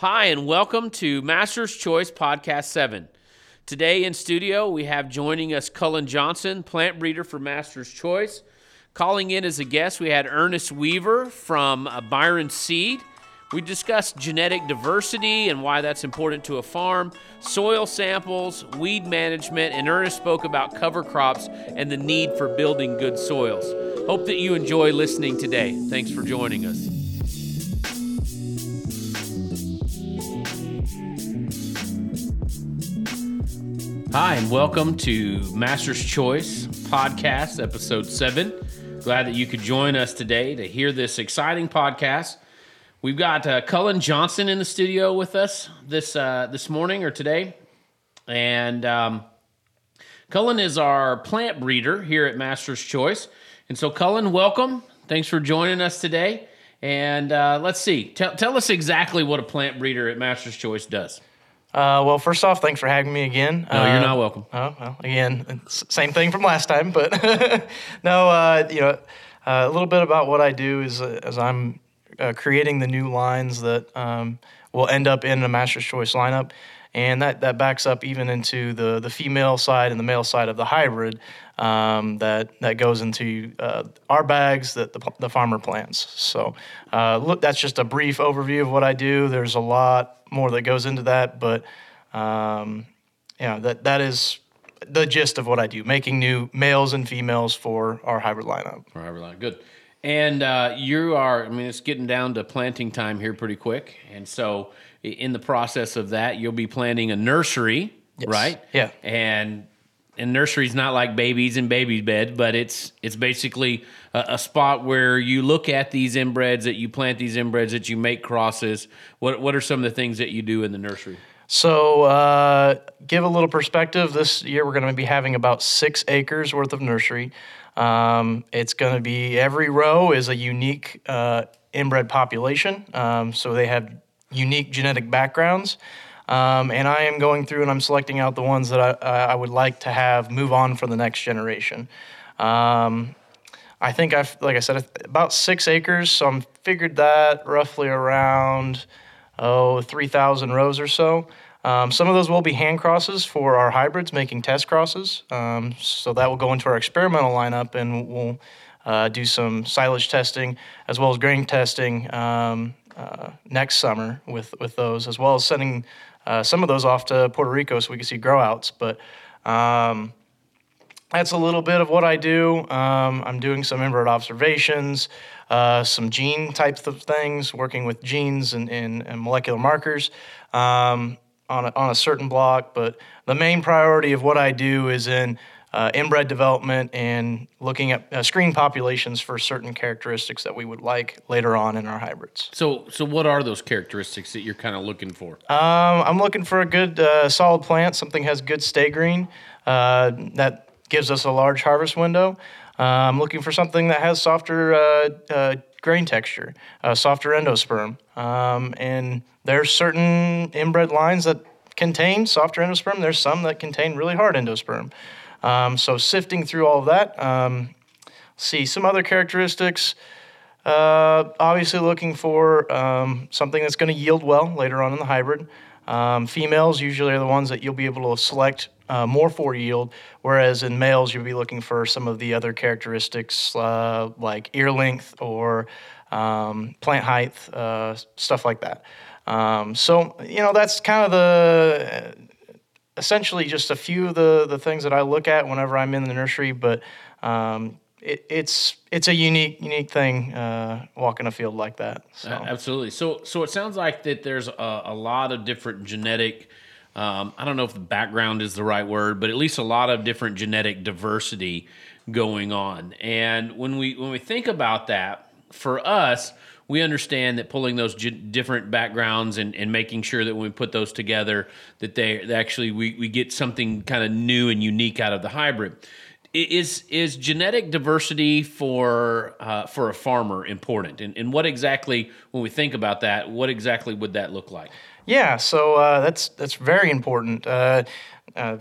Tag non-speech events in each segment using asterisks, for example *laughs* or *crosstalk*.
Hi, and welcome to Master's Choice Podcast 7. Today in studio, we have joining us Cullen Johnson, plant breeder for Master's Choice. Calling in as a guest, we had Earnest Weaver from uh, Byron Seed. We discussed genetic diversity and why that's important to a farm, soil samples, weed management, and Earnest spoke about cover crops and the need for building good soils. Hope that you enjoy listening today. Thanks for joining us. Hi, and welcome to Master's Choice Podcast, Episode 7. Glad that you could join us today to hear this exciting podcast. We've got uh, Cullen Johnson in the studio with us this uh, this morning or today, and um, Cullen is our plant breeder here at Master's Choice. And so, Cullen, welcome. Thanks for joining us today. And uh, let's see, tell, tell us exactly what a plant breeder at Master's Choice does. Uh, well, first off, thanks for having me again. No, you're Uh, not welcome. Oh, well, again, same thing from last time, but *laughs* no, uh, you know, uh, a little bit about what I do is uh, as I'm uh, creating the new lines that um, will end up in a Master's Choice lineup, and that, that backs up even into the, the female side and the male side of the hybrid um, that that goes into uh, our bags that the, the farmer plants. So, uh, look, that's just a brief overview of what I do. There's a lot more that goes into that, but um, yeah, that that is the gist of what I do: making new males and females for our hybrid lineup. Or however long. Good. And uh, you are, I mean, it's getting down to planting time here pretty quick. And so, in the process of that, you'll be planting a nursery, right? Yeah. And and nursery's not like babies in baby bed, but it's it's basically a, a spot where you look at these inbreds, that you plant these inbreds, that you make crosses. What what are some of the things that you do in the nursery? So, uh, give a little perspective. This year, we're going to be having about six acres worth of nursery. Um, it's going to be every row is a unique uh, inbred population, um, so they have unique genetic backgrounds. Um, and I am going through and I'm selecting out the ones that I, I would like to have move on for the next generation. Um, I think I've, like I said, about six acres. So I'm figured that roughly around, oh, 3,000 rows or so. Um, some of those will be hand crosses for our hybrids, making test crosses. Um, so that will go into our experimental lineup and we'll uh, do some silage testing as well as grain testing um, uh, next summer with, with those, as well as sending uh, some of those off to Puerto Rico so we can see grow outs. But um, that's a little bit of what I do. Um, I'm doing some inbred observations, uh, some gene types of things, working with genes and, and, and molecular markers um, on, a, on a certain block. But the main priority of what I do is in uh, inbred development and looking at uh, screen populations for certain characteristics that we would like later on in our hybrids. So so what are those characteristics that you're kind of looking for? Um, I'm looking for a good uh, solid plant, something has good stay green uh, that gives us a large harvest window. Uh, I'm looking for something that has softer uh, uh, grain texture, uh, softer endosperm. Um, and there's certain inbred lines that contain softer endosperm. There's some that contain really hard endosperm. Um, so sifting through all of that, um, see some other characteristics. Uh, obviously, looking for um, something that's going to yield well later on in the hybrid. Um, females usually are the ones that you'll be able to select uh, more for yield, whereas in males, you'll be looking for some of the other characteristics uh, like ear length or um, plant height, uh, stuff like that. Um, so, you know, that's kind of the essentially just a few of the, the things that I look at whenever I'm in the nursery, but um, it, it's it's a unique unique thing uh, walking a field like that. So. Absolutely. So, so it sounds like that there's a, a lot of different genetic. Um, I don't know if the background is the right word, but at least a lot of different genetic diversity going on. And when we when we think about that, for us, we understand that pulling those different backgrounds and, and making sure that when we put those together, that they actually we, we get something kind of new and unique out of the hybrid. Is is genetic diversity for uh, for a farmer important? And, and what exactly, when we think about that, what exactly would that look like? Yeah, so uh, that's that's very important. Uh, uh,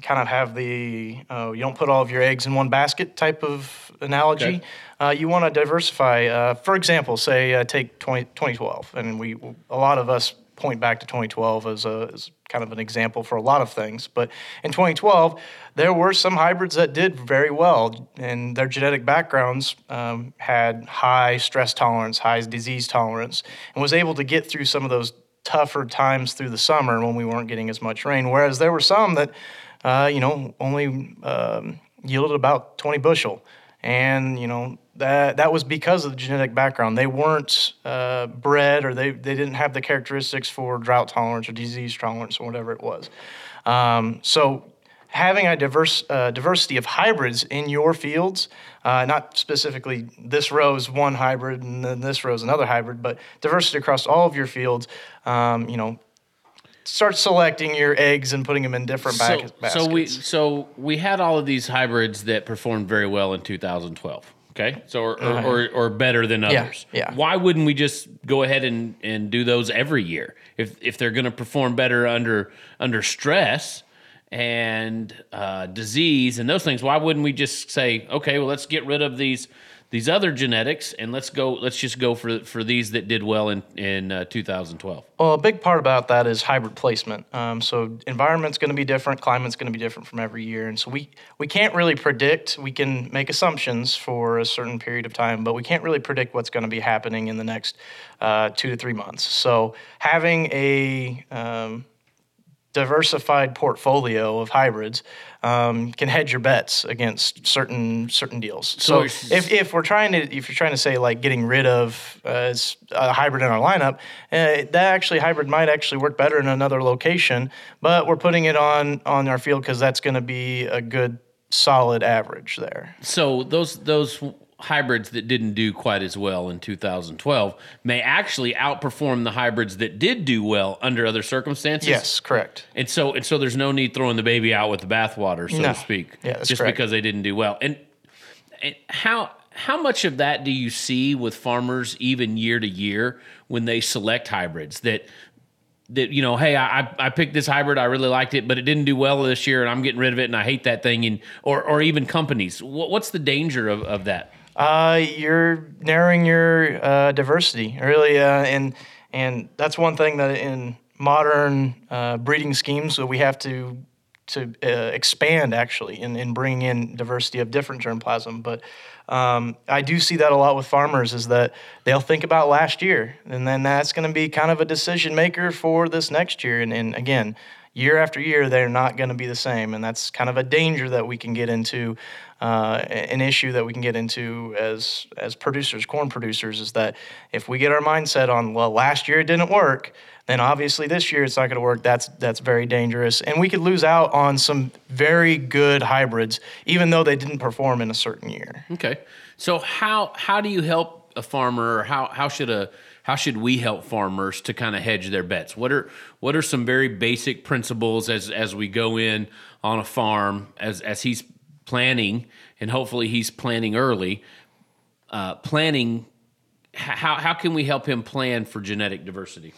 kind of have the uh, you don't put all of your eggs in one basket type of analogy. Okay. Uh, you want to diversify. Uh, for example, say uh, take 20, 2012, and we a lot of us point back to 2012 as, a, as kind of an example for a lot of things. But in 2012, there were some hybrids that did very well, and their genetic backgrounds um, had high stress tolerance, high disease tolerance, and was able to get through some of those tougher times through the summer when we weren't getting as much rain. Whereas there were some that, uh, you know, only um, yielded about 20 bushel. And, you know, that, that was because of the genetic background. They weren't uh, bred or they, they didn't have the characteristics for drought tolerance or disease tolerance or whatever it was. Um, so having a diverse uh, diversity of hybrids in your fields, uh, not specifically this row is one hybrid and then this row is another hybrid, but diversity across all of your fields, um, you know, start selecting your eggs and putting them in different so, baskets. So we so we had all of these hybrids that performed very well in 2012. Okay, so or, uh-huh. or, or, better than others. Yeah, yeah. Why wouldn't we just go ahead and, and do those every year if if they're going to perform better under under stress and uh, disease and those things? Why wouldn't we just say, okay, well, let's get rid of these these other genetics and let's go let's just go for for these that did well in in uh, 2012 well a big part about that is hybrid placement. Um, so environment's going to be different climate's going to be different from every year and so we we can't really predict we can make assumptions for a certain period of time but we can't really predict what's going to be happening in the next uh, two to three months. So having a um, diversified portfolio of hybrids um, can hedge your bets against certain certain deals. So, so if, if we're trying to if you're trying to say like getting rid of uh, a hybrid in our lineup, uh, that actually hybrid might actually work better in another location, but we're putting it on on our field because that's going to be a good solid average there. So those those hybrids that didn't do quite as well in 2012 may actually outperform the hybrids that did do well under other circumstances. Yes, correct. And so and so there's no need throwing the baby out with the bathwater, so no. to speak. Yeah, just correct. because they didn't do well. And, and how how much of that do you see with farmers even year to year when they select hybrids that that you know, hey, I I picked this hybrid, I really liked it, but it didn't do well this year, and I'm getting rid of it, and I hate that thing, and or or even companies. What's the danger of, of that? Uh, you're narrowing your uh, diversity, really, uh, and and that's one thing that in modern uh, breeding schemes that we have to to uh, expand actually in, in bringing in diversity of different germplasm. But um, I do see that a lot with farmers is that they'll think about last year, and then that's going to be kind of a decision maker for this next year. And, and again, year after year, they're not going to be the same. And that's kind of a danger that we can get into, uh, an issue that we can get into as, as producers, corn producers, is that if we get our mindset on, well, last year it didn't work, then obviously this year it's not going to work. That's, that's very dangerous. And we could lose out on some very good hybrids, even though they didn't perform in a certain year. Okay. So, how, how do you help a farmer, or how, how should a how should we help farmers to kind of hedge their bets? What are what are some very basic principles as as we go in on a farm as as he's planning and hopefully he's planning early, uh, planning. How how can we help him plan for genetic diversity?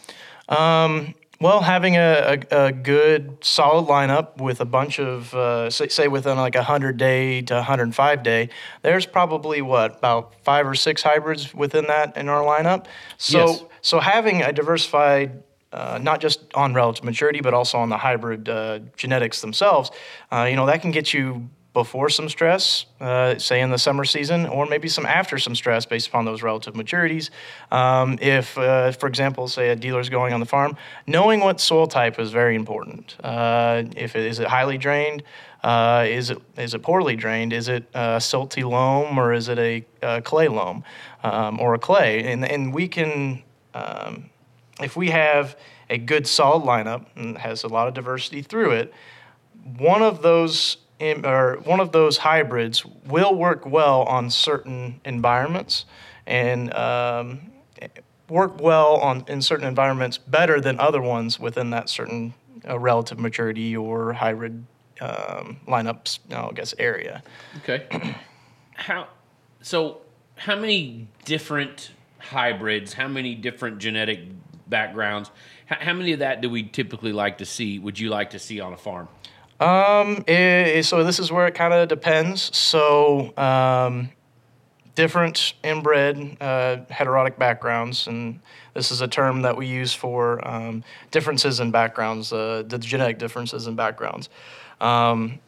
Um, well, having a, a, a, good solid lineup with a bunch of, uh, say, say, within like a 100 day to 105 day, there's probably what, about five or six hybrids within that in our lineup. So, yes. so having a diversified uh, not just on relative maturity, but also on the hybrid uh, genetics themselves, uh, you know, that can get you before some stress, uh, say in the summer season, or maybe some after some stress based upon those relative maturities. Um, if, uh, for example, say a dealer is going on the farm, knowing what soil type is very important. Uh, if it is it highly drained, uh, is it is it poorly drained? Is it a silty loam or is it a, a clay loam um, or a clay? And and we can. Um, if we have a good solid lineup and has a lot of diversity through it, one of those or one of those hybrids will work well on certain environments and um, work well on in certain environments better than other ones within that certain uh, relative maturity or hybrid um, lineups, I guess, area. Okay. how so? How many different hybrids? How many different genetic backgrounds? How, how many of that do we typically like to see? Would you like to see on a farm? Um, it, so this is where it kind of depends. So, um, different inbred uh, heterotic backgrounds, and this is a term that we use for um, differences in backgrounds, uh, the genetic differences in backgrounds. Um,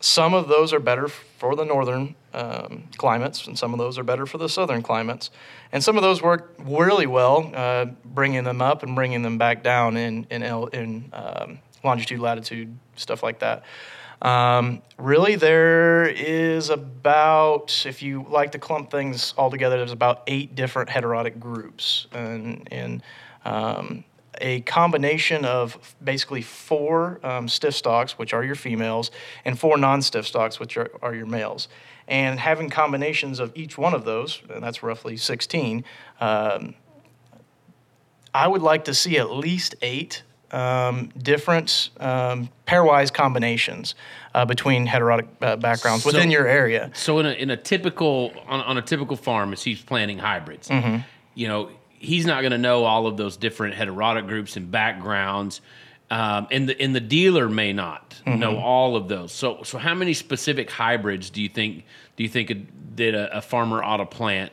some of those are better for the northern um, climates, and some of those are better for the southern climates. And some of those work really well, uh, bringing them up and bringing them back down in in, in um, longitude, latitude, stuff like that. Um, really, there is about, if you like to clump things all together, there's about eight different heterotic groups. And, and um, a combination of basically four um, stiff stalks, which are your females, and four non stiff stalks, which are, are your males. And having combinations of each one of those, and that's roughly 16, um, I would like to see at least eight um, different um, pairwise combinations uh, between heterotic uh, backgrounds So- within your area. So in a in a typical on, on a typical farm, as he's planting hybrids, Mm-hmm. you know, he's not going to know all of those different heterotic groups and backgrounds, um, and the and the dealer may not Mm-hmm. know all of those. So so how many specific hybrids do you think do you think that a, a farmer ought to plant?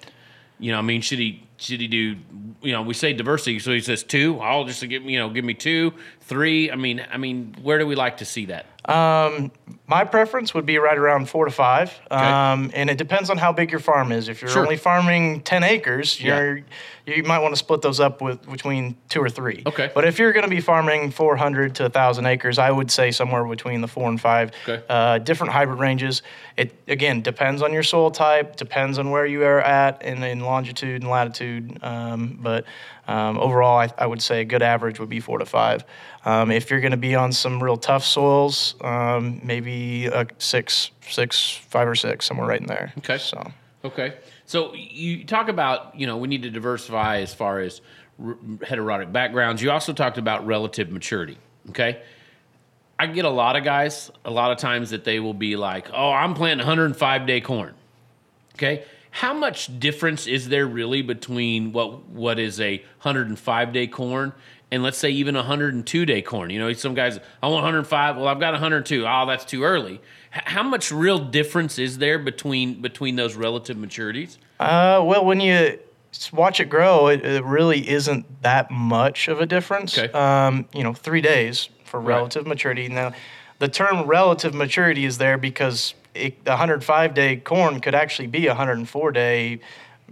You know, I mean, should he should he do? You know, we say diversity, so he says two. I'll just give me you know give me two, three. I mean, I mean, where do we like to see that? My preference would be right around four to five, um, and it depends on how big your farm is. If you're Sure. only farming ten acres, you're you might want to split those up with between two or three. Okay. But if you're going to be farming 400 to 1,000 acres, I would say somewhere between the four and five. Okay. Uh, different hybrid ranges. It again depends on your soil type, depends on where you are at in, in longitude and latitude. Um, but um, overall, I, I would say a good average would be four to five. Um, if you're going to be on some real tough soils, um, maybe a six, six, five or six, somewhere right in there. Okay. So. Okay. So you talk about, you know, we need to diversify as far as r- heterotic backgrounds. You also talked about relative maturity. Okay. I get a lot of guys, a lot of times that they will be like, oh, I'm planting 105 day corn. Okay. How much difference is there really between what what is a 105 day corn and let's say even a 102 day corn? You know, some guys, I want 105. Well, I've got 102. Oh, that's too early. H- how much real difference is there between between those relative maturities? Uh, well, when you watch it grow, it, it really isn't that much of a difference. Okay. Um, you know, three days for relative maturity. Now, the term relative maturity is there because it, the 105 day corn could actually be a 104 day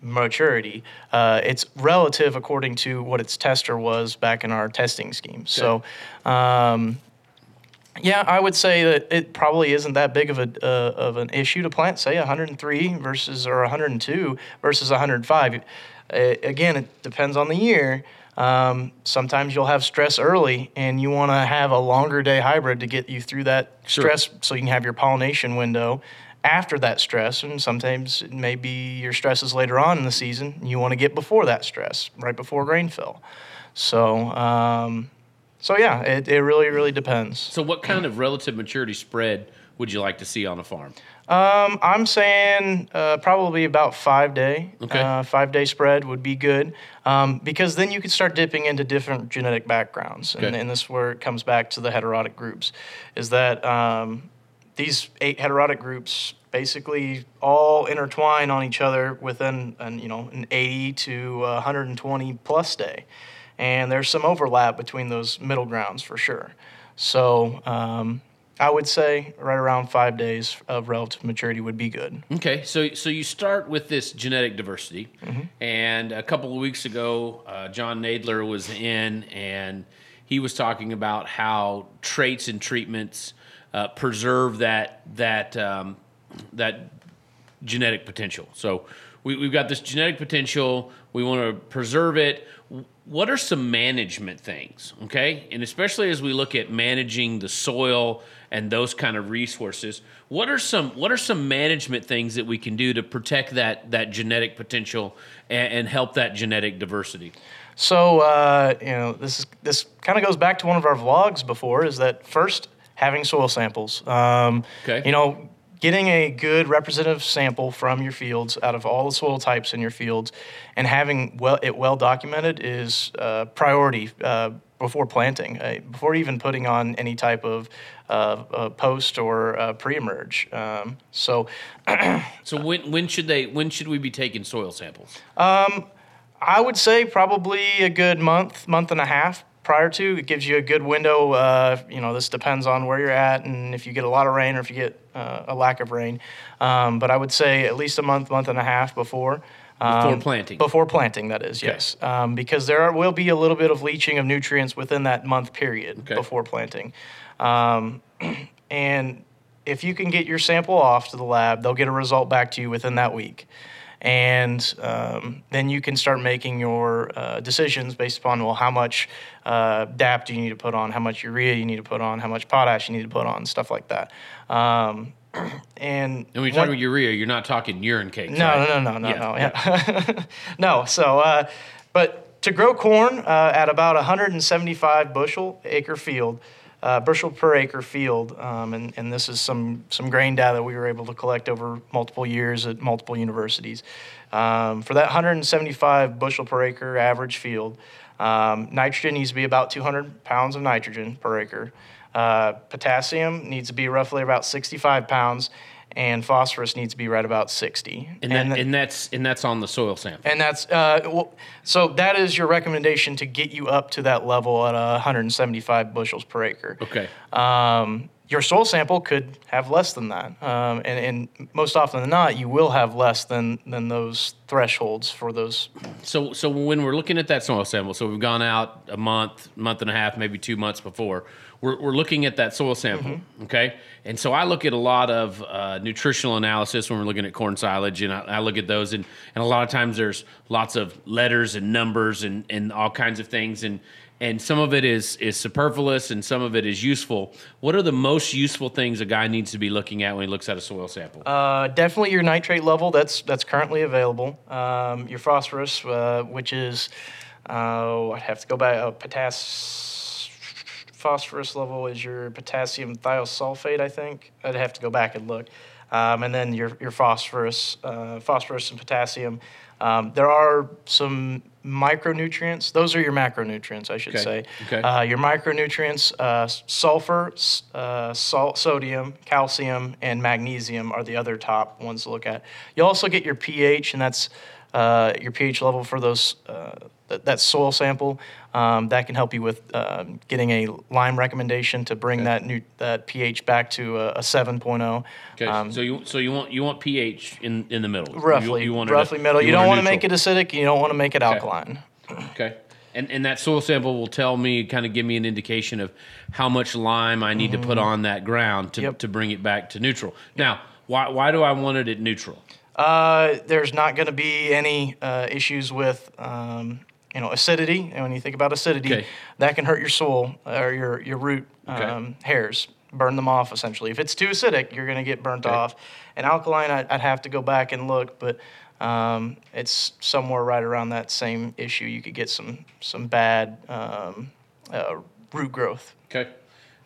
maturity. Uh, it's relative according to what its tester was back in our testing scheme. So, um, yeah, I would say that it probably isn't that big of a uh, of an issue to plant, say 103 versus or 102 versus 105. Uh, again, it depends on the year. Um, sometimes you'll have stress early, and you want to have a longer day hybrid to get you through that Sure. stress, so you can have your pollination window after that stress. And sometimes it may be your stress is later on in the season. And you want to get before that stress, right before grain fill. So. Um, so yeah, it, it really really depends. So, what kind of relative maturity spread would you like to see on a farm? Um, I'm saying uh, probably about five day. Okay. Uh, five day spread would be good um, because then you could start dipping into different genetic backgrounds, and, Okay. and this is where it comes back to the heterotic groups. Is that um, these eight heterotic groups basically all intertwine on each other within an you know an 80 to uh, 120 plus day, and there's some overlap between those middle grounds for sure. So. Um, I would say right around five days of relative maturity would be good. Okay, so so you start with this genetic diversity, and a couple of weeks ago, uh, John Nadler was in, and he was talking about how traits and treatments uh, preserve that that um, that genetic potential. So we, we've got this genetic potential. We want to preserve it. What are some management things? Okay, and especially as we look at managing the soil and those kind of resources, what are some what are some management things that we can do to protect that that genetic potential and, and help that genetic diversity? So uh, you know, this is this kind of goes back to one of our vlogs before. Is that first having soil samples? Um, Okay. You know, getting a good representative sample from your fields out of all the soil types in your fields, and having well it well documented is uh, priority. Uh, before planting, uh, before even putting on any type of uh, uh, post or uh, pre-emerge. Um, so, *clears throat* So when when should they when should we be taking soil samples? I would say probably a good month, month and a half prior to. It gives you a good window. Uh, you know, this depends on where you're at and if you get a lot of rain or if you get uh, a lack of rain. Um, but I would say at least a month, month and a half before. Before Um, planting. Before planting, that is, yes. Um, because there are, will be a little bit of leaching of nutrients within that month period Okay. before planting. Um, *clears throat* and if you can get your sample off to the lab, they'll get a result back to you within that week. And um, then you can start making your uh, decisions based upon, well, how much uh, DAP do you need to put on, how much urea you need to put on, how much potash you need to put on, stuff like that. Um, and And when you talk about urea, you're not talking urine cakes. no, right? no, no, no, Yeah, no, yeah. *laughs* no. So, uh, but to grow corn uh, at about 175 bushel acre field, uh, bushel per acre field, um, and, and this is some some grain data we were able to collect over multiple years at multiple universities. Um, for that 175 bushel per acre average field, um, nitrogen needs to be about 200 pounds of nitrogen per acre. Uh, potassium needs to be roughly about 65 pounds, and phosphorus needs to be right about 60. And, that, th- and that's and that's on the soil sample. and that's uh, well, so that is your recommendation to get you up to that level at uh, 175 bushels per acre. Okay. Um, your soil sample could have less than that, um, and, and most often than not, you will have less than than those thresholds for those. So so when we're looking at that soil sample, so we've gone out a month, month and a half, maybe two months before. We're, we're looking at that soil sample, Mm-hmm. okay? And so I look at a lot of uh, nutritional analysis when we're looking at corn silage, and I, I look at those, and, and a lot of times there's lots of letters and numbers and, and all kinds of things, and and some of it is is superfluous, and some of it is useful. What are the most useful things a guy needs to be looking at when he looks at a soil sample? Uh, definitely your nitrate level that's that's currently available. Um, your phosphorus, uh, which is, uh, I'd have to go back. Uh, potass phosphorus level is your potassium thiosulfate. I think I'd have to go back and look. Um, and then your your phosphorus, uh, phosphorus and potassium. Um, there are some micronutrients. Those are your macronutrients, I should Okay. say. Okay. Uh, your micronutrients, uh, sulfur, uh, salt, sodium, calcium, and magnesium are the other top ones to look at. You'll also get your pH, and that's uh, your pH level for those uh, th- that soil sample. Um, that can help you with um, getting a lime recommendation to bring that new that pH back to a, a 7.0. Okay, Um, so you so you want you want pH in, in the middle, You- roughly, you want roughly a- middle. You, want don't want to make it acidic. You don't want to make it alkaline. Okay. And, and that soil sample will tell me, kind of give me an indication of how much lime I need to put on that ground to, Mm-hmm. Yep. to bring it back to neutral. Now, why, why do I want it at neutral? Uh, there's not going to be any uh, issues with um, you know acidity, and when you think about acidity, Okay. that can hurt your soil or your your root Okay. um, hairs, burn them off essentially. If it's too acidic, you're going to get burnt Okay. off. And alkaline, I'd, I'd have to go back and look, but um, it's somewhere right around that same issue. You could get some some bad um, uh, root growth. Okay.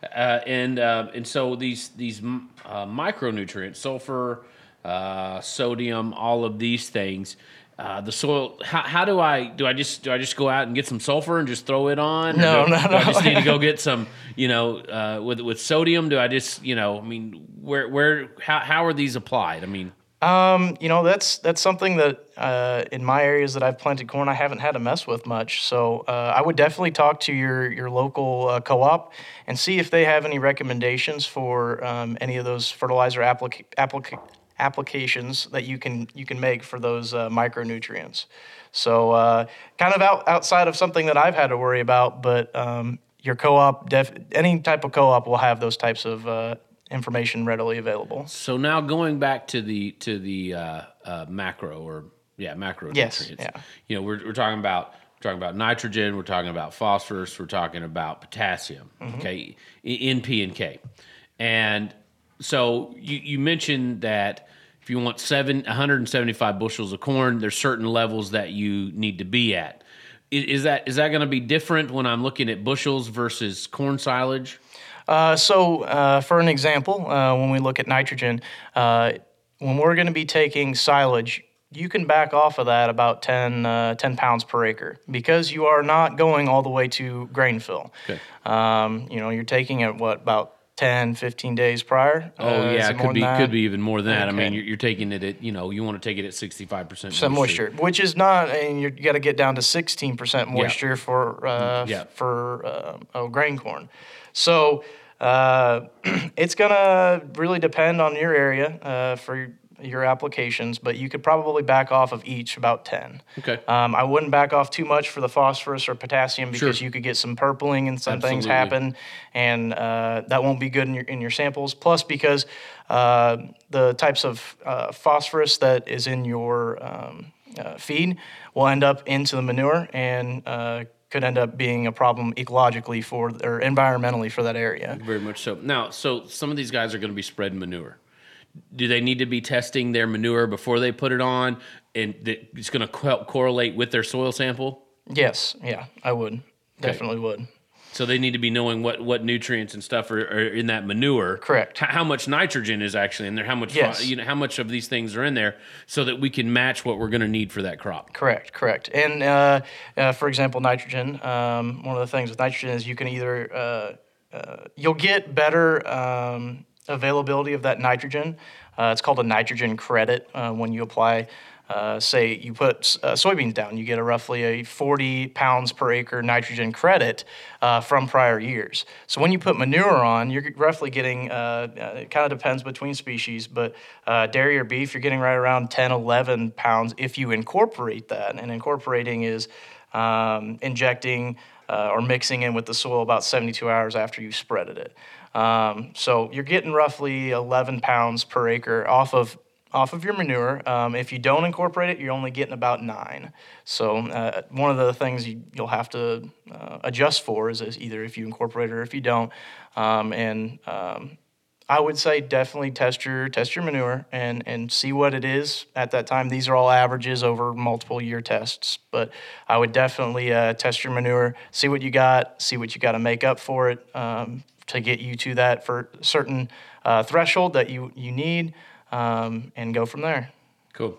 Uh, and uh, and so these these uh, micronutrients, sulfur, uh, sodium, all of these things. Uh, the soil. How, how do I do? I just do I just go out and get some sulfur and just throw it on? No, do, no, do I just need to go get some. You know, uh, with with sodium. Do I just you know? I mean, where where how how are these applied? I mean, Um, you know, that's that's something that uh, in my areas that I've planted corn, I haven't had to mess with much. So uh, I would definitely talk to your your local uh, co-op and see if they have any recommendations for um, any of those fertilizer applica- applica- applications that you can you can make for those uh, micronutrients. So uh, kind of out, outside of something that I've had to worry about, but um, your co-op, def- any type of co-op will have those types of uh, information readily available. So now going back to the to the uh, uh, macro or yeah macronutrients. Yes, yeah. You know we're, we're talking about talking about nitrogen. We're talking about phosphorus. We're talking about potassium. Mm-hmm. Okay, in P and K, and so you you mentioned that if you want seven 175 bushels of corn, there's certain levels that you need to be at. I- Is that is that going to be different when I'm looking at bushels versus corn silage? Uh, so, uh, for an example, uh, when we look at nitrogen, uh, when we're going to be taking silage, you can back off of that about 10, uh, 10 pounds per acre because you are not going all the way to grain fill. Okay. Um, you know, you're taking it what about 10, 15 days prior. Oh Uh, yeah, it could be could be even more than that. I mean, you're, you're taking it at you know you want to take it at sixty five percent Some moisture, which is not, and you're, got to get down to 16% moisture for uh, Yeah. for uh, oh, grain corn. So uh, *clears throat* it's gonna really depend on your area uh, for your, applications, but you could probably back off of each about 10. Okay. Um, I wouldn't back off too much for the phosphorus or potassium because Sure. you could get some purpling and some things happen, and uh, that won't be good in your in your samples. Plus, because uh, the types of uh, phosphorus that is in your um, uh, feed will end up into the manure and uh, could end up being a problem ecologically for or environmentally for that area. Very much so. Now, so some of these guys are going to be spreading manure. Do they need to be testing their manure before they put it on, and that it's going to co- correlate with their soil sample? Yes, yeah, I would definitely would. So they need to be knowing what, what nutrients and stuff are, are in that manure. Correct. H- how much nitrogen is actually in there? How much Yes. you know how much of these things are in there, so that we can match what we're going to need for that crop. Correct, correct. And uh, uh, for example, nitrogen. Um, one of the things with nitrogen is you can either uh, uh, you'll get better um, availability of that nitrogen. Uh, it's called a nitrogen credit uh, when you apply. Uh, say you put uh, soybeans down, you get a roughly a 40 pounds per acre nitrogen credit uh, from prior years. So when you put manure on, you're roughly getting, uh, it kind of depends between species, but dairy or beef, you're getting right around 10, 11 pounds if you incorporate that. And incorporating is um, injecting uh, or mixing in with the soil about 72 hours after you've spreaded it. Um, so you're getting roughly 11 pounds per acre off of off of your manure. Um, if you don't incorporate it, you're only getting about nine. So uh, one of the things you, you'll have to uh, adjust for is, is either if you incorporate it or if you don't. Um, and um, I would say definitely test your test your manure and and see what it is at that time. These are all averages over multiple year tests, but I would definitely uh, test your manure, see what you got, see what you got to make up for it um, to get you to that for certain uh, threshold that you you need, um, and go from there. Cool.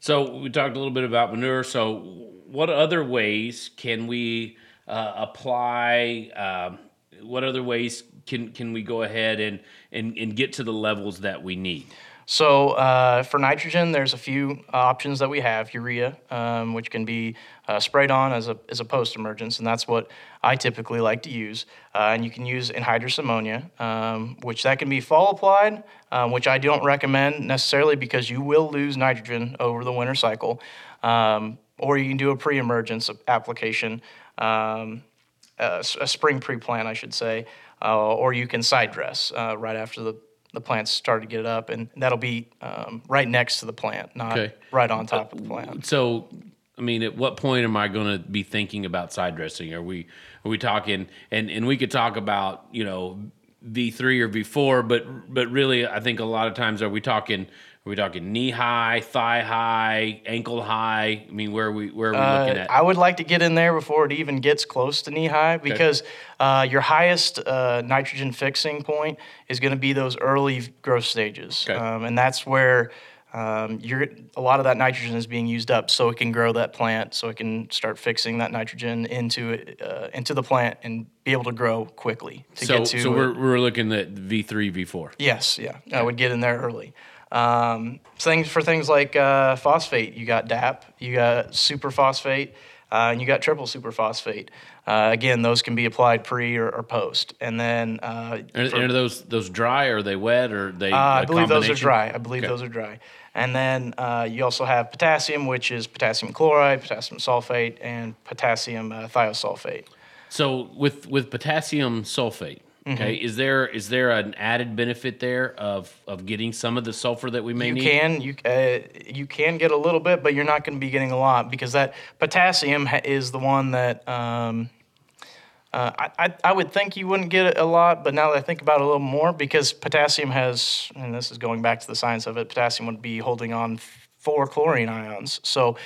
So we talked a little bit about manure. So what other ways can we uh, apply? Um, what other ways can can we go ahead and, and and get to the levels that we need? So uh, for nitrogen, there's a few options that we have. Urea, um, which can be uh, sprayed on as a, as a post-emergence, and that's what I typically like to use. Uh, and you can use anhydrous ammonia, um, which that can be fall applied, um, which I don't recommend necessarily because you will lose nitrogen over the winter cycle. Um, or you can do a pre-emergence application, um, a spring pre-plant, I should say, uh, or you can side dress uh, right after the the plants start to get up, and that'll be um, right next to the plant, not Okay. right on top of the plant. So, I mean, at what point am I going to be thinking about side dressing? Are we are we talking? And and we could talk about you know V three or V four, but but really, I think a lot of times are we talking? Are we talking knee high, thigh high, ankle high? I mean, where are we where are we looking Uh, at? I would like to get in there before it even gets close to knee high because uh, your highest uh, nitrogen fixing point is going to be those early growth stages, Okay. um, and that's where um, you're a lot of that nitrogen is being used up, so it can grow that plant, so it can start fixing that nitrogen into it, uh, into the plant and be able to grow quickly to so get to. so we're we're looking at V three, V four. Yes, yeah, I would get in there early. Um, things for things like uh, phosphate, you got DAP, you got superphosphate, uh, and you got triple superphosphate. Uh, again, those can be applied pre or, or post, and then uh, Are, for- are those those dry? Or are they wet? Or are they? uh, I believe those are dry. I believe Okay. those are dry. And then uh, you also have potassium, which is potassium chloride, potassium sulfate, and potassium uh, thiosulfate. So with with potassium sulfate, Mm-hmm. okay, is there is there an added benefit there of of getting some of the sulfur that we may You need? can you uh, you can get a little bit, but you're not going to be getting a lot because that potassium ha- is the one that um, uh, I, I I would think you wouldn't get a lot, but now that I think about it a little more, because potassium has, and this is going back to the science of it, potassium would be holding on four chlorine ions. So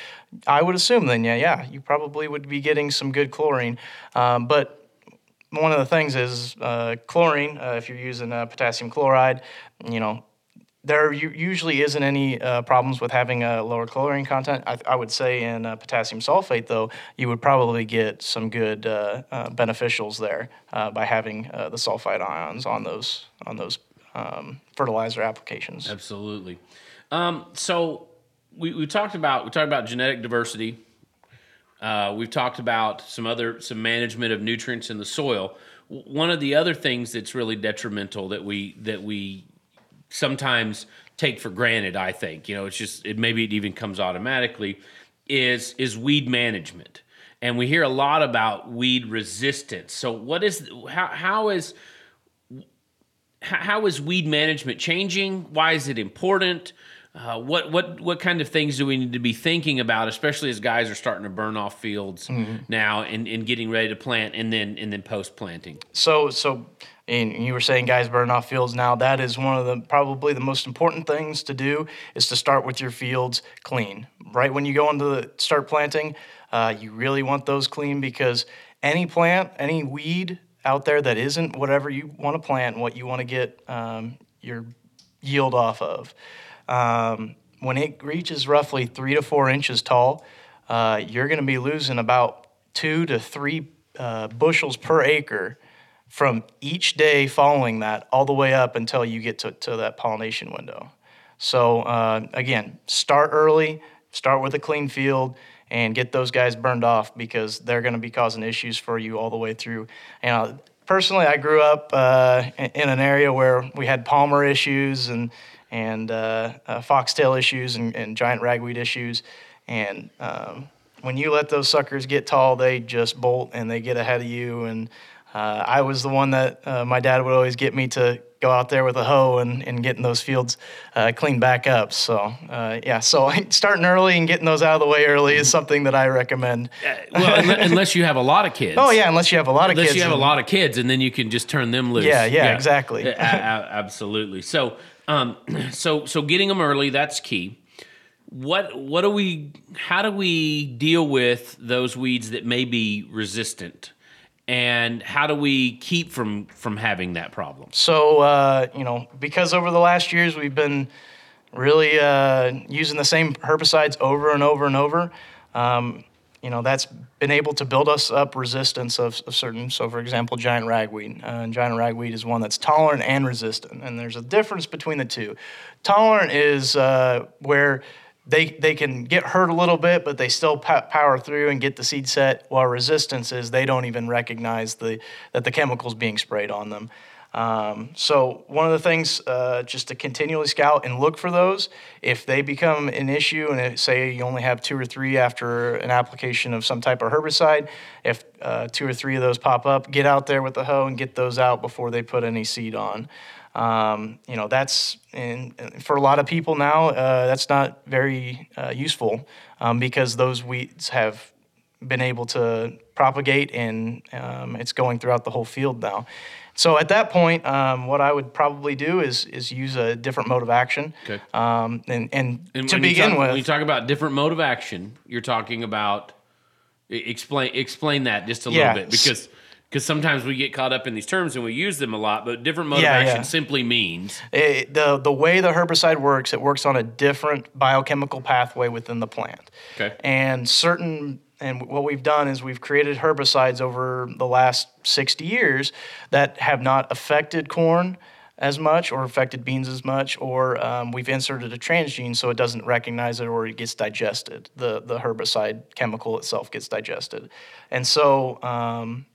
I would assume then, yeah, yeah, you probably would be getting some good chlorine, um, but one of the things is uh, chlorine. Uh, if you're using uh, potassium chloride, you know, there usually isn't any uh, problems with having a lower chlorine content. I, I would say in uh, potassium sulfate, though, you would probably get some good uh, beneficials there by having the sulfite ions on those on those um, fertilizer applications. Absolutely. Um, so we, we talked about we talked about genetic diversity. Uh, we've talked about some other some management of nutrients in the soil. W- One of the other things that's really detrimental that we that we sometimes take for granted, I think, you know, it's just it maybe it even comes automatically, is is weed management. And we hear a lot about weed resistance. So what is how how is how is weed management changing? Why is it important? Uh, what what what kind of things do we need to be thinking about, especially as guys are starting to burn off fields now and, and getting ready to plant, and then and then post planting? So, so, and you were saying guys burn off fields now. That is one of the probably the most important things to do is to start with your fields clean. Right when you go into the start planting, uh, you really want those clean because any plant, any weed out there that isn't whatever you want to plant, what you want to get um, your yield off of. Um, when it reaches roughly three to four inches tall, uh, you're going to be losing about two to three uh, bushels per acre from each day following that all the way up until you get to, to that pollination window. So, uh, again, start early, start with a clean field, and get those guys burned off because they're going to be causing issues for you all the way through. And uh, personally, I grew up uh, in an area where we had palmer issues and and uh, uh, foxtail issues and, and giant ragweed issues. And um, when you let those suckers get tall, they just bolt and they get ahead of you. And uh, I was the one that uh, my dad would always get me to go out there with a hoe and, and getting those fields uh, cleaned back up. So, uh, yeah, so *laughs* starting early and getting those out of the way early is something that I recommend. Well, *laughs* unless you have a lot of kids. Oh, yeah, unless you have a lot of Unless kids. Unless you have a and- lot of kids, and then you can just turn them loose. Yeah, yeah, exactly. A- a- absolutely. So, um, *clears throat* so, so getting them early that's key. What, what do we? How do we deal with those weeds that may be resistant, and how do we keep from from having that problem? So, uh, you know, because over the last years we've been really uh, using the same herbicides over and over and over, um, you know, that's been able to build us up resistance of, of certain. So, for example, giant ragweed. Uh, and giant ragweed is one that's tolerant and resistant. And there's a difference between the two. Tolerant is uh, where they, they can get hurt a little bit, but they still power through and get the seed set. While resistance is they don't even recognize the, that the chemicals being sprayed on them. Um, so one of the things, uh, just to continually scout and look for those. If they become an issue, and it, say you only have two or three after an application of some type of herbicide, if uh, two or three of those pop up, get out there with the hoe and get those out before they put any seed on. Um, you know that's and for a lot of people now uh, that's not very uh, useful um, because those weeds have been able to propagate and um, it's going throughout the whole field now. So at that point, um, what I would probably do is is use a different mode of action. Okay. Um, and, and, And to begin talk- with, when you talk about different mode of action, you're talking about explain explain that just a Yeah. little bit because because sometimes we get caught up in these terms and we use them a lot, but different mode Yeah, of action yeah. simply means it, the the way the herbicide works, it works on a different biochemical pathway within the plant. Okay. And certain and what we've done is we've created herbicides over the last 60 years that have not affected corn as much or affected beans as much or um, we've inserted a transgene so it doesn't recognize it or it gets digested. The, the herbicide chemical itself gets digested. And so um,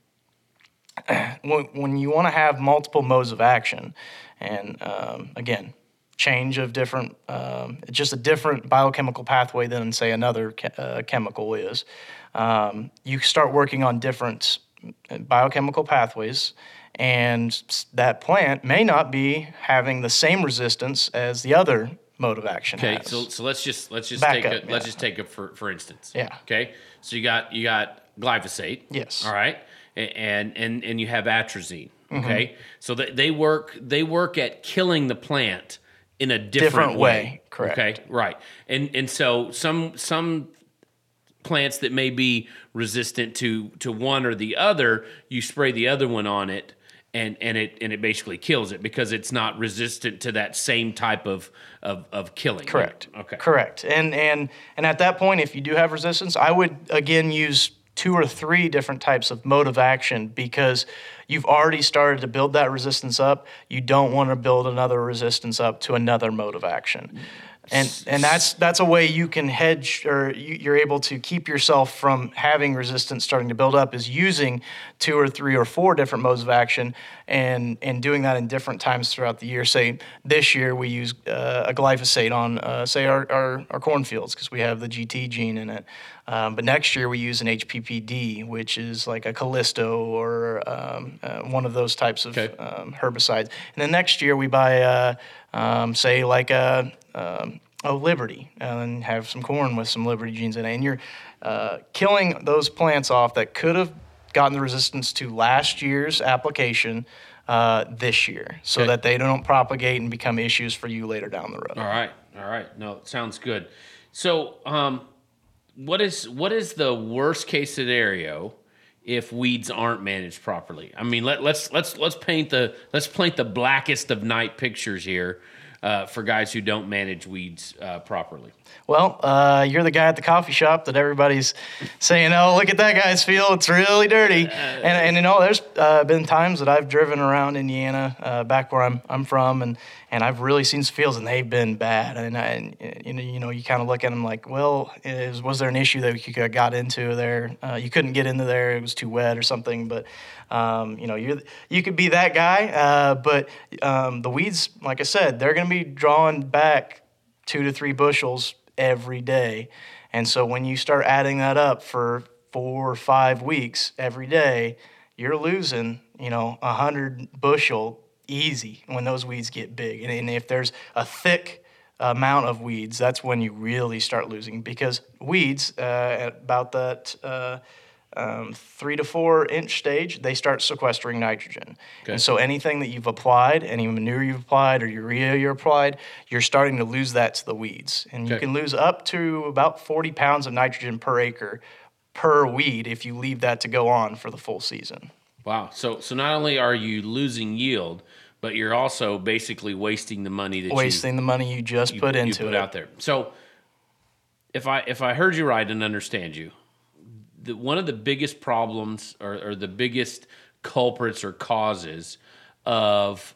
*clears throat* when, when you want to have multiple modes of action, and um, again, change of different, um, just a different biochemical pathway than say another che- uh, chemical is, um, you start working on different biochemical pathways. And that plant may not be having the same resistance as the other mode of action. okay. has. So so let's just let's just Back take up, a, let's just take a for for instance. Yeah. Okay. So you got you got glyphosate. Yes. All right. And and and you have atrazine. Mm-hmm. Okay. So they, they work they work at killing the plant in a different, Different way, correct. Okay. Right. And and so some some plants that may be resistant to to one or the other, you spray the other one on it, and and it and it basically kills it because it's not resistant to that same type of of, of killing. Correct. Okay. Correct. And and and at that point, if you do have resistance, I would again use two or three different types of mode of action because you've already started to build that resistance up. You don't want to build another resistance up to another mode of action. And and that's that's a way you can hedge or you, are able to keep yourself from having resistance starting to build up is using two or three or four different modes of action and and doing that in different times throughout the year. Say this year we use uh, a glyphosate on uh, say our, our, our cornfields because we have the gt gene in it um, but next year we use an hppd which is like a callisto or um, uh, one of those types of okay. um, herbicides and then next year we buy uh, um, say like a um, of Liberty and have some corn with some Liberty genes in it. And you're uh, killing those plants off that could have gotten the resistance to last year's application uh, this year so okay. that they don't propagate and become issues for you later down the road. All right. All right. No, sounds good. So, um, what is what is the worst case scenario if weeds aren't managed properly? I mean, let, let's let's let's paint the let's paint the blackest of night pictures here uh, for guys who don't manage weeds uh, properly? Well, uh, you're the guy at the coffee shop that everybody's saying, "Oh, look at that guy's field; it's really dirty." And, and you know, there's uh, been times that I've driven around Indiana, uh, back where I'm I'm from, and and I've really seen some fields, and they've been bad. And, and you know, you know, you kind of look at them like, well, is, was there an issue that you got into there? Uh, you couldn't get into there; it was too wet or something. But um, you know, you you could be that guy, uh, but um, the weeds, like I said, they're going to be drawing back two to three bushels every day, and so when you start adding that up for four or five weeks every day, you're losing, you know, a hundred bushel easy when those weeds get big, and, and if there's a thick amount of weeds, that's when you really start losing because weeds uh, about that. Uh, um, three to four inch stage, they start sequestering nitrogen. Okay. And so anything that you've applied, any manure you've applied or urea you applied, you're starting to lose that to the weeds. And okay. you can lose up to about 40 pounds of nitrogen per acre per weed if you leave that to go on for the full season. Wow. So so not only are you losing yield, but you're also basically wasting the money that wasting you, the money you just you, put into you put it out there. So if I if I heard you right and understand you, the, one of the biggest problems or, or the biggest culprits or causes of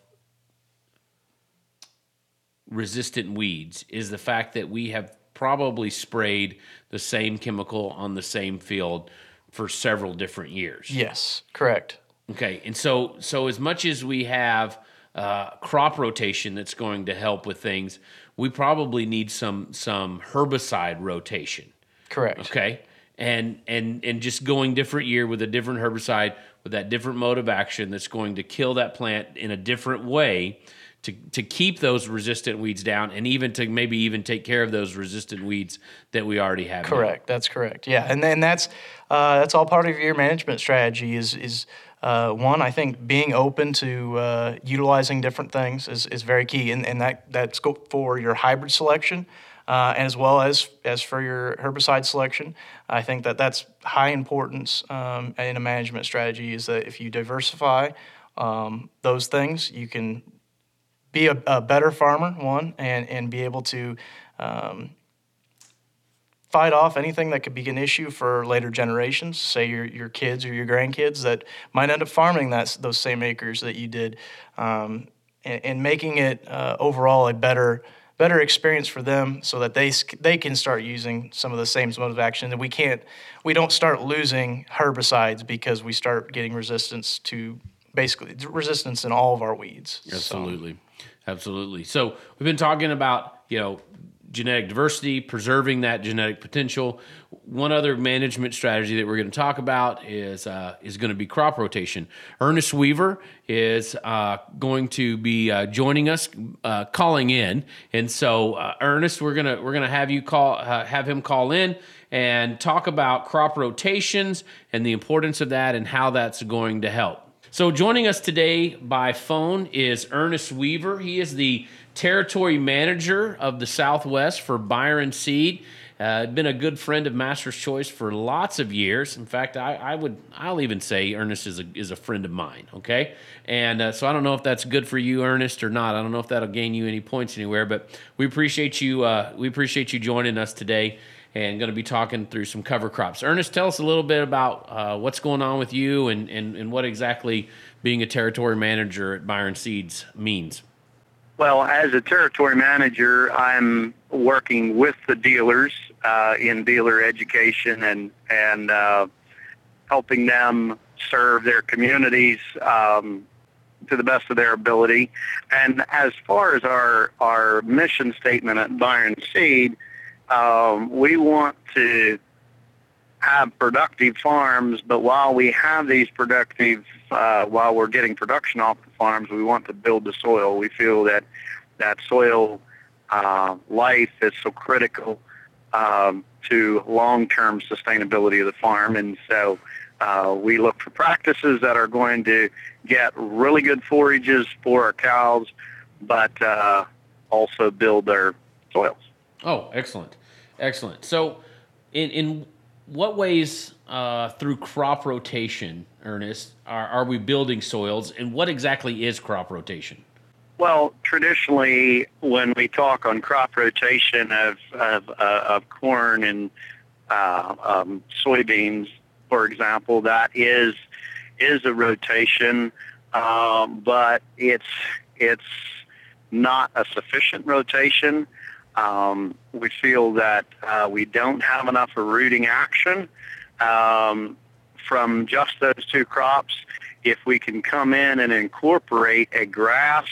resistant weeds is the fact that we have probably sprayed the same chemical on the same field for several different years. Yes, correct. Okay, and so so as much as we have uh, crop rotation that's going to help with things, we probably need some some herbicide rotation. Correct. Okay, and and and just going different year with a different herbicide with that different mode of action that's going to kill that plant in a different way to to keep those resistant weeds down and even to maybe even take care of those resistant weeds that we already have. Correct. Now. That's correct. Yeah, and then that's uh, that's all part of your management strategy. Is is uh, one, I think being open to uh, utilizing different things is, is very key, and, and that that's for your hybrid selection uh, as well as as for your herbicide selection. I think that that's high importance um, in a management strategy. Is that if you diversify um, those things, you can be a, a, better farmer, one, and and be able to. Um, fight off anything that could be an issue for later generations, say your, your kids or your grandkids that might end up farming that, those same acres that you did, um, and, and, making it uh, overall a better better experience for them so that they they can start using some of the same modes of action. That we can't we don't start losing herbicides because we start getting resistance to basically resistance in all of our weeds. Absolutely. So. absolutely. So we've been talking about you know genetic diversity, preserving that genetic potential. One other management strategy that we're going to talk about is uh, is going to be crop rotation. Earnest Weaver is uh, going to be uh, joining us, uh, calling in, and so uh, Earnest, we're gonna we're gonna have you call uh, have him call in and talk about crop rotations and the importance of that and how that's going to help. So joining us today by phone is Earnest Weaver. He is the territory manager of the Southwest for Byron Seed. Uh, been a good friend of Master's Choice for lots of years. In fact, I, I would I'll even say Earnest is a is a friend of mine. Okay, and uh, so I don't know if that's good for you, Earnest, or not. I don't know if that'll gain you any points anywhere, but we appreciate you. Uh, we appreciate you joining us today and going to be talking through some cover crops. Earnest, tell us a little bit about uh, what's going on with you and, and, and what exactly being a territory manager at Byron Seeds means. Well, as a territory manager, I'm working with the dealers uh, in dealer education and and uh, helping them serve their communities um, to the best of their ability. And as far as our our mission statement at Byron Seed, um, we want to have productive farms, but while we have these productive, uh, while we're getting production off the farms, we want to build the soil. We feel that that soil uh, life is so critical um, to long-term sustainability of the farm, and so uh, we look for practices that are going to get really good forages for our cows, but uh, also build their soils. Oh, excellent, excellent. So, in in what ways uh, through crop rotation, Earnest, are, are we building soils, and what exactly is crop rotation? Well, traditionally, when we talk on crop rotation of of, uh, of corn and uh, um, soybeans, for example, that is is a rotation, um, but it's it's not a sufficient rotation. Um, we feel that uh, we don't have enough rooting action um, from just those two crops. If we can come in and incorporate a grass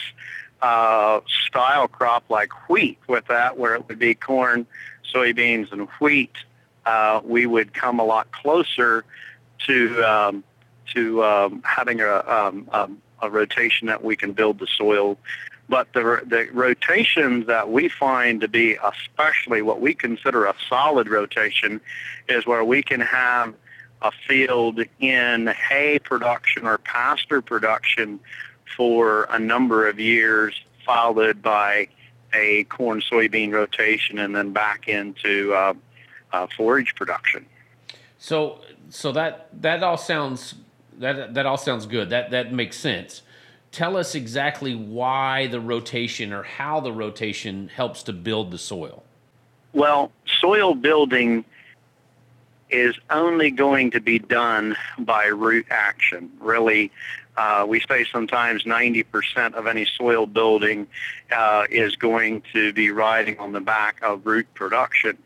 uh, style crop like wheat with that, where it would be corn, soybeans, and wheat, uh, we would come a lot closer to um, to um, having a, um, um a rotation that we can build the soil but the, the rotations that we find to be especially what we consider a solid rotation is where we can have a field in hay production or pasture production for a number of years, followed by a corn soybean rotation, and then back into uh, uh, forage production. So, so that that all sounds that that all sounds good. That that makes sense tell us exactly why the rotation or how the rotation helps to build the soil. Well, soil building is only going to be done by root action. Really, uh, we say sometimes 90% of any soil building uh, is going to be riding on the back of root production.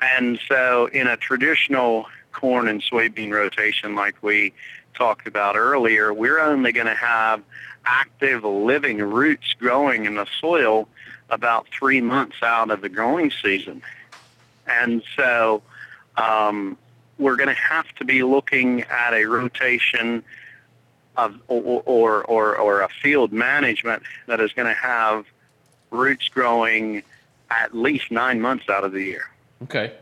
And so in a traditional corn and soybean rotation like we talked about earlier, we're only going to have active living roots growing in the soil about three months out of the growing season. And so um, we're going to have to be looking at a rotation of or, or, or, or a field management that is going to have roots growing at least nine months out of the year. Okay.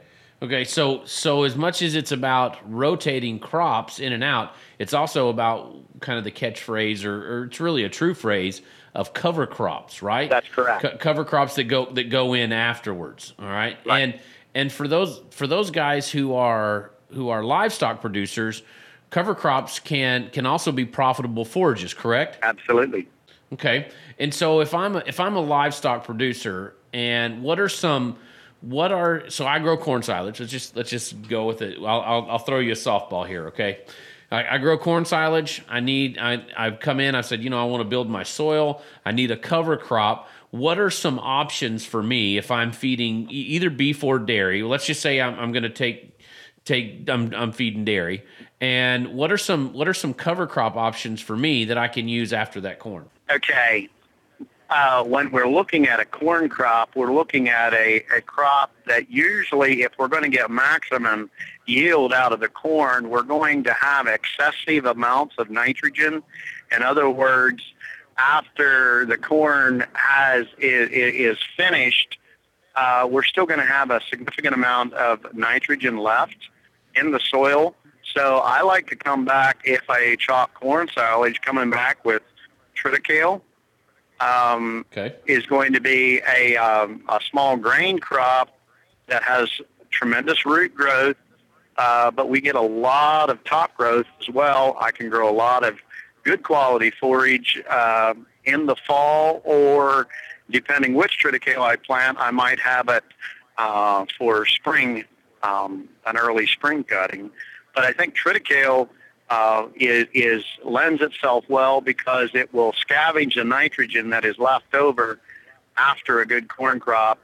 Okay, so so as much as it's about rotating crops in and out, it's also about kind of the catchphrase, or, or it's really a true phrase of cover crops, right? That's correct. Co- cover crops that go that go in afterwards. All right? right, and and for those for those guys who are who are livestock producers, cover crops can can also be profitable forages. Correct? Absolutely. Okay, and so if I'm a, if I'm a livestock producer, and what are some what are so I grow corn silage. Let's just let's just go with it. I'll I'll, I'll throw you a softball here, okay? I, I, grow corn silage. I need I I've come in. I said, you know, I want to build my soil. I need a cover crop. What are some options for me if I'm feeding either beef or dairy? Let's just say I'm, I'm going to take take I'm, I'm feeding dairy. And what are some what are some cover crop options for me that I can use after that corn? Okay, uh, when we're looking at a corn crop, we're looking at a, a crop that usually, if we're going to get maximum yield out of the corn, we're going to have excessive amounts of nitrogen. In other words, after the corn has is, is finished, uh, we're still going to have a significant amount of nitrogen left in the soil. So I like to come back if I chop corn silage, coming back with triticale um, okay. is going to be a, um, a small grain crop that has tremendous root growth, uh, but we get a lot of top growth as well. I can grow a lot of good quality forage uh, in the fall, or depending which triticale I plant, I might have it uh, for spring, um, an early spring cutting. But I think triticale uh, is, is lends itself well because it will scavenge the nitrogen that is left over after a good corn crop,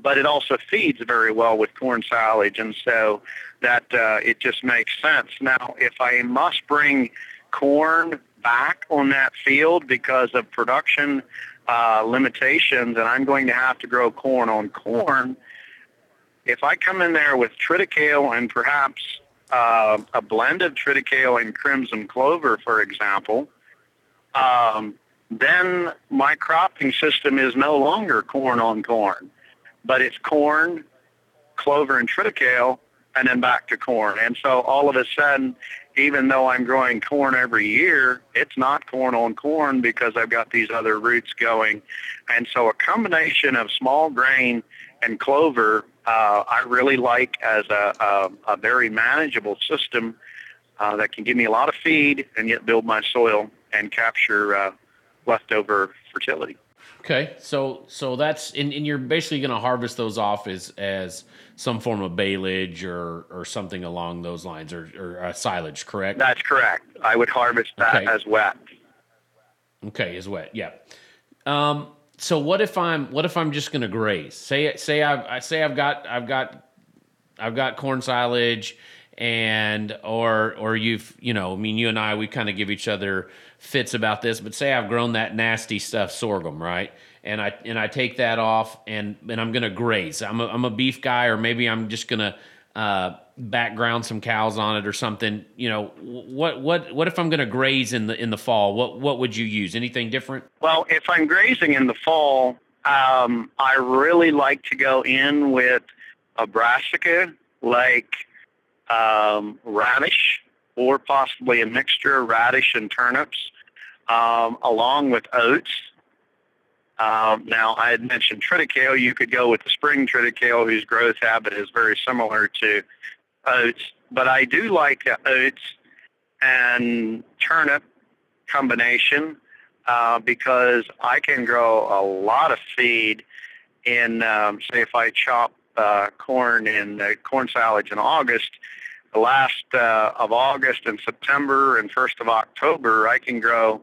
but it also feeds very well with corn silage, and so that uh, it just makes sense. Now, if I must bring corn back on that field because of production uh, limitations, and I'm going to have to grow corn on corn. If I come in there with triticale and perhaps uh, a blend of triticale and crimson clover, for example, um, then my cropping system is no longer corn on corn, but it's corn, clover, and triticale, and then back to corn. And so all of a sudden, even though I'm growing corn every year, it's not corn on corn because I've got these other roots going. And so a combination of small grain and clover, uh, I really like as a, a, a very manageable system uh, that can give me a lot of feed and yet build my soil and capture uh, leftover fertility. Okay, so so that's and, and you're basically going to harvest those off as as some form of baleage or or something along those lines or, or uh, silage, correct? That's correct. I would harvest that Okay. as wet. Okay, is wet. Yeah. Um, so what if I'm what if I'm just going to graze? Say say I've I say I've got I've got I've got corn silage and or or you've you know I mean you and I we kind of give each other fits about this, but say I've grown that nasty stuff sorghum right, and I and I take that off and and I'm to graze. I'm a, I'm a beef guy, or maybe I'm just to uh, background some cows on it or something. You know what what what if I'm to graze in the in the fall? What what would you use? Anything different? Well, if I'm grazing in the fall, um, I really like to go in with a brassica like um, radish or possibly a mixture of radish and turnips um, along with oats. Um, now, I had mentioned triticale. You could go with the spring triticale, whose growth habit is very similar to oats. But I do like the oats and turnip combination uh, because I can grow a lot of feed in, um, say, if I chop uh, corn in uh, corn silage in August, the last uh, of August and September and first of October, I can grow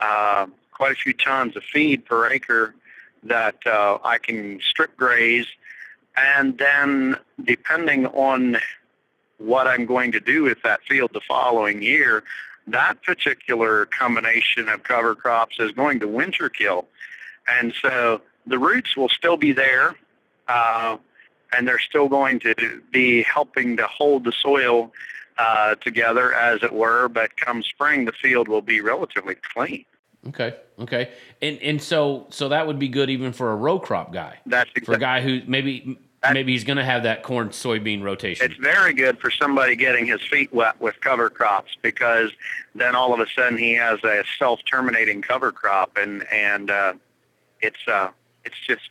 uh, quite a few tons of feed per acre that uh, I can strip graze. And then depending on what I'm going to do with that field the following year, that particular combination of cover crops is going to winter kill. And so the roots will still be there, uh, and they're still going to be helping to hold the soil uh, together, as it were. But come spring, the field will be relatively clean. Okay, okay, and and so so that would be good even for a row crop guy, That's for a guy who maybe maybe he's going to have that corn soybean rotation. It's very good for somebody getting his feet wet with cover crops because then all of a sudden he has a self-terminating cover crop, and and uh, it's uh, it's just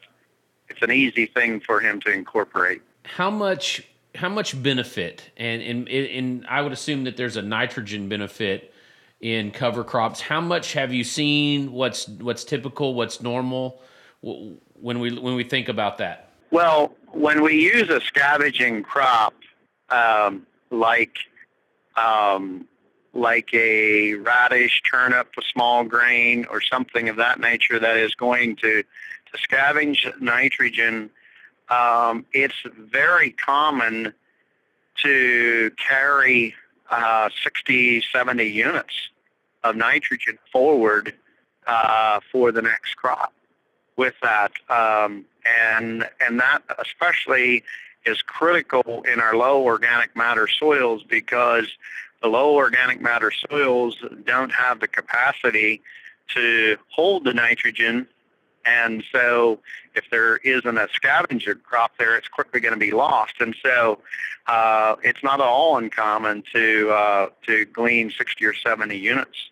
it's an easy thing for him to incorporate. how much how much benefit and and and I would assume that there's a nitrogen benefit in cover crops. How much have you seen? What's what's typical? What's normal? When we when we think about that. Well, when we use a scavenging crop um, like um, like a radish, turnip, a small grain, or something of that nature that is going to to scavenge nitrogen, um, it's very common to carry uh, 60, 70 units of nitrogen forward uh, for the next crop with that. Um, and, and that especially is critical in our low organic matter soils because the low organic matter soils don't have the capacity to hold the nitrogen. And so if there isn't a scavenger crop there, it's quickly going to be lost. And so uh, it's not at all uncommon to, uh, to glean 60 or 70 units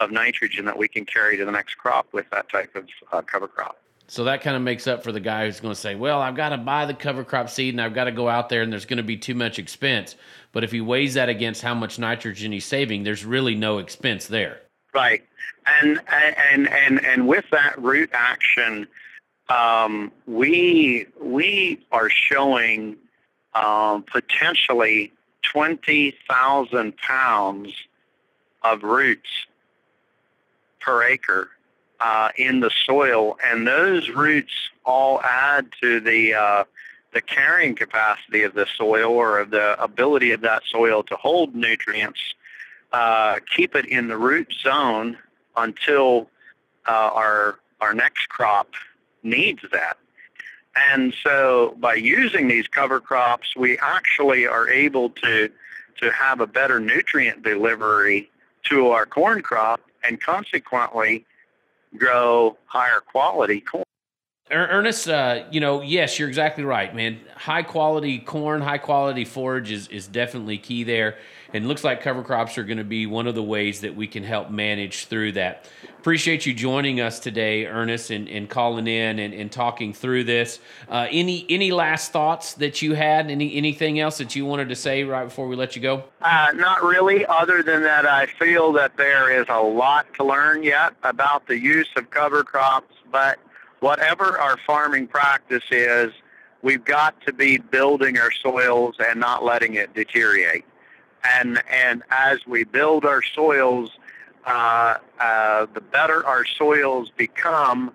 of nitrogen that we can carry to the next crop with that type of uh, cover crop. So that kind of makes up for the guy who's going to say, "Well, I've got to buy the cover crop seed and I've got to go out there and there's going to be too much expense." But if he weighs that against how much nitrogen he's saving, there's really no expense there. Right, and and and and with that root action, um, we we are showing um, potentially twenty thousand pounds of roots per acre uh, in the soil, and those roots all add to the uh, the carrying capacity of the soil or of the ability of that soil to hold nutrients. Uh, keep it in the root zone until uh, our our next crop needs that. And so, by using these cover crops, we actually are able to to have a better nutrient delivery to our corn crop, and consequently grow higher quality corn. Earnest, uh, you know, yes, you're exactly right, man. High quality corn, high quality forage is, is definitely key there. And looks like cover crops are going to be one of the ways that we can help manage through that. Appreciate you joining us today, Earnest, and, and calling in and, and talking through this. Uh, any any last thoughts that you had? Any anything else that you wanted to say right before we let you go? Uh, not really, other than that I feel that there is a lot to learn yet about the use of cover crops, but whatever our farming practice is, we've got to be building our soils and not letting it deteriorate. And and as we build our soils, uh, uh, the better our soils become,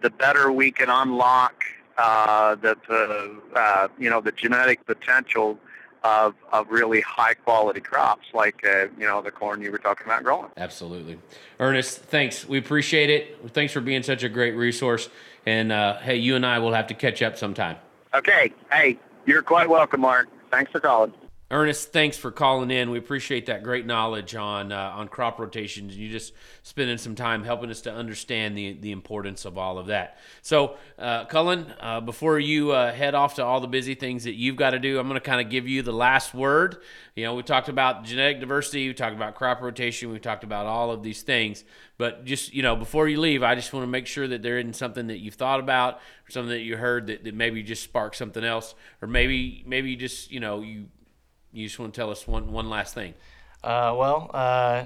the better we can unlock uh, the, the uh, you know the genetic potential of, of really high quality crops like uh, you know the corn you were talking about growing. Absolutely, Earnest. Thanks. We appreciate it. Thanks for being such a great resource. And uh, hey, you and I will have to catch up sometime. Okay. Hey, you're quite welcome, Mark. Thanks for calling. Earnest, thanks for calling in. We appreciate that great knowledge on uh, on crop rotations. You just spending some time helping us to understand the the importance of all of that. So, uh, Cullen, uh, before you uh, head off to all the busy things that you've got to do, I'm going to kind of give you the last word. You know, we talked about genetic diversity, we talked about crop rotation, we talked about all of these things. But just you know, before you leave, I just want to make sure that there isn't something that you've thought about or something that you heard that, that maybe just sparked something else, or maybe maybe just you know you you just want to tell us one one last thing. Uh, well, uh,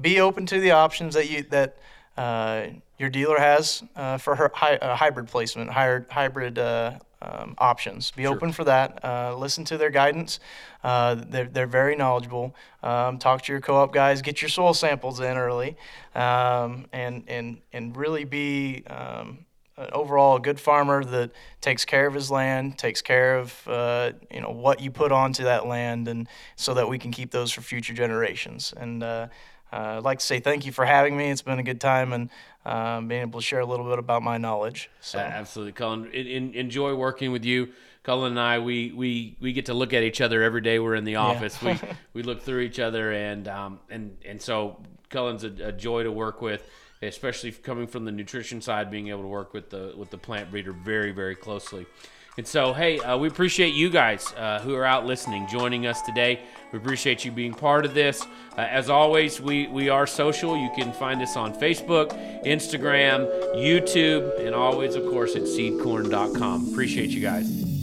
be open to the options that you that uh, your dealer has uh, for her hi, uh, hybrid placement, higher, hybrid uh, um, options. Be sure. open for that. listen to their guidance. they're, they're very knowledgeable. Um, talk to your co-op guys. Get your soil samples in early, um, and and and really be um, overall a good farmer that takes care of his land, takes care of uh, you know what you put onto that land, and so that we can keep those for future generations. And uh, uh, I'd like to say thank you for having me. It's been a good time and um, being able to share a little bit about my knowledge. So. absolutely, Cullen. In, in, enjoy working with you. Cullen and I, we, we, we get to look at each other every day. We're in the office. Yeah. we *laughs* we look through each other, and um, and and so Cullen's a, a joy to work with especially coming from the nutrition side, being able to work with the with the plant breeder very very closely. And so, hey, uh, we appreciate you guys uh, who are out listening, joining us today. We appreciate you being part of this. Uh, as always, we, we are social. You can find us on Facebook, Instagram, YouTube, and always, of course, at seedcorn.com. Appreciate you guys.